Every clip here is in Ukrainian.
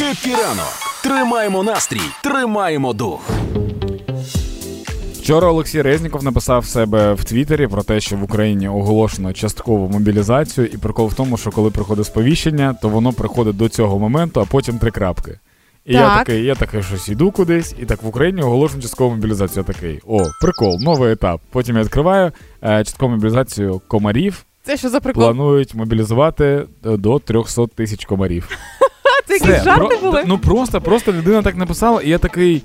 Хеппі ранок! Тримаємо настрій, тримаємо дух. Вчора Олексій Резніков написав в себе в Твіттері про те, що в Україні оголошено часткову мобілізацію, і прикол в тому, що коли приходить сповіщення, то воно приходить до цього моменту, а потім три крапки. І я такий, я такий щось іду кудись, і так в Україні оголошено часткову мобілізацію. Я такий, о, прикол, новий етап. Потім я відкриваю е, часткову мобілізацію комарів. Це що за прикол? Планують мобілізувати е, до 300 тисяч комарів. Це якісь жарти про- були? Ну просто, просто людина так написала, і я такий.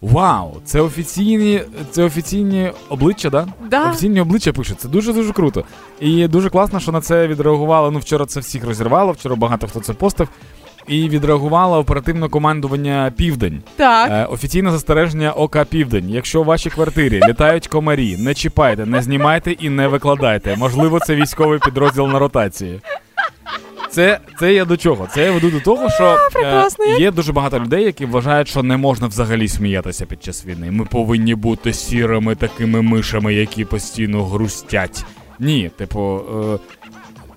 Вау, це офіційні, це офіційні обличчя, да? Да. Офіційні обличчя пишуть. Це дуже дуже круто. І дуже класно, що на це відреагувало. Ну, вчора це всіх розірвало, вчора багато хто це постив. І відреагувало оперативне командування Південь. Так. Е, офіційне застереження ОК Південь. Якщо у вашій квартирі літають комарі, не чіпайте, не знімайте і не викладайте. Можливо, це військовий підрозділ на ротації. Це, це я до чого? Це я веду до того, що як. є дуже багато людей, які вважають, що не можна взагалі сміятися під час війни. Ми повинні бути сірими такими мишами, які постійно грустять. Ні, типу, е,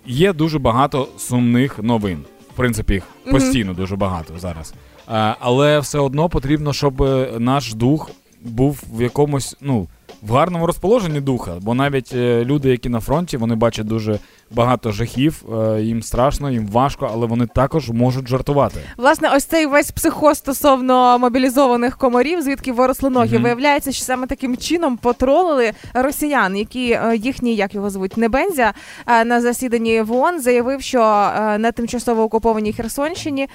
є дуже багато сумних новин. В принципі, їх постійно дуже багато зараз. Е, але все одно потрібно, щоб е, наш дух був в якомусь, ну, в гарному розположенні духа. Бо навіть е, люди, які на фронті, вони бачать дуже багато жахів, е, їм страшно, їм важко, але вони також можуть жартувати. Власне, ось цей весь психоз стосовно мобілізованих комарів, звідки виросли ноги. Мгм. Виявляється, що саме таким чином потролили росіян, які е, їхні, як його звуть, Небензя е, на засіданні в ООН заявив, що на тимчасово окупованій Херсонщині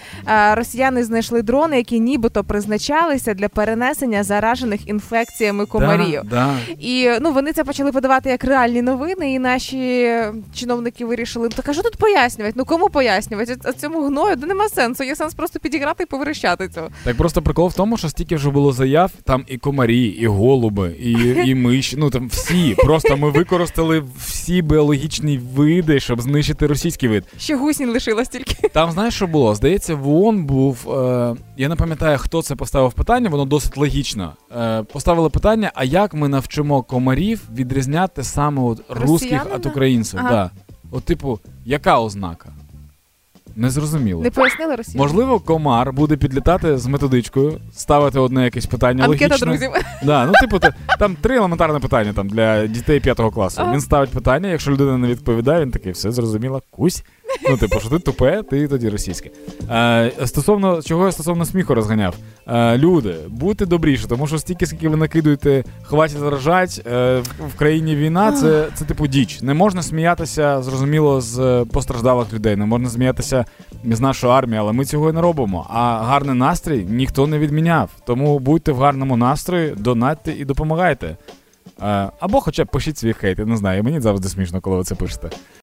росіяни знайшли дрони, які нібито призначалися для перенесення заражених інфекціями комарів. Да, да. І ну вони це почали подавати як реальні новини, і наші чиновники вирішили, так а що тут пояснювати? Ну кому пояснювати? А цьому гною да нема сенсу. Є сенс просто підіграти і поверещати цього. Так просто прикол в тому, що стільки вже було заяв, там і комарі, і голуби, і, і миші. Ну там всі. Просто ми використали всі біологічні види, щоб знищити російський вид. Ще гусінь лишилось тільки. Там знаєш, що було? Здається, в ООН був. Е, я не пам'ятаю, хто це поставив питання, воно досить логічно. Е, поставили питання: а як ми навчимо комарів відрізняти саме от русських від українців? Ага. Да. От, типу, яка ознака? Незрозуміло. Не пояснили Росію? Можливо, комар буде підлітати з методичкою, ставити одне якесь питання Анкета логічне. друзів. Да, ну, типу, там три елементарні питання там, для дітей п'ятого класу. Ага. Він ставить питання, якщо людина не відповідає, він такий, все зрозуміло, кусь. Ну, типу, що ти тупе, ти тоді російське. Е, стосовно чого я стосовно сміху розганяв. Е, люди, будьте добріші, тому що стільки, скільки ви накидуєте, хватить заражать, е, в, країні війна, це, це типу діч. Не можна сміятися, зрозуміло, з постраждалих людей, не можна сміятися з нашої армії, але ми цього і не робимо. А гарний настрій ніхто не відміняв. Тому будьте в гарному настрої, донатьте і допомагайте. Або хоча б пишіть свій хейт, я не знаю, мені завжди смішно, коли ви це пишете.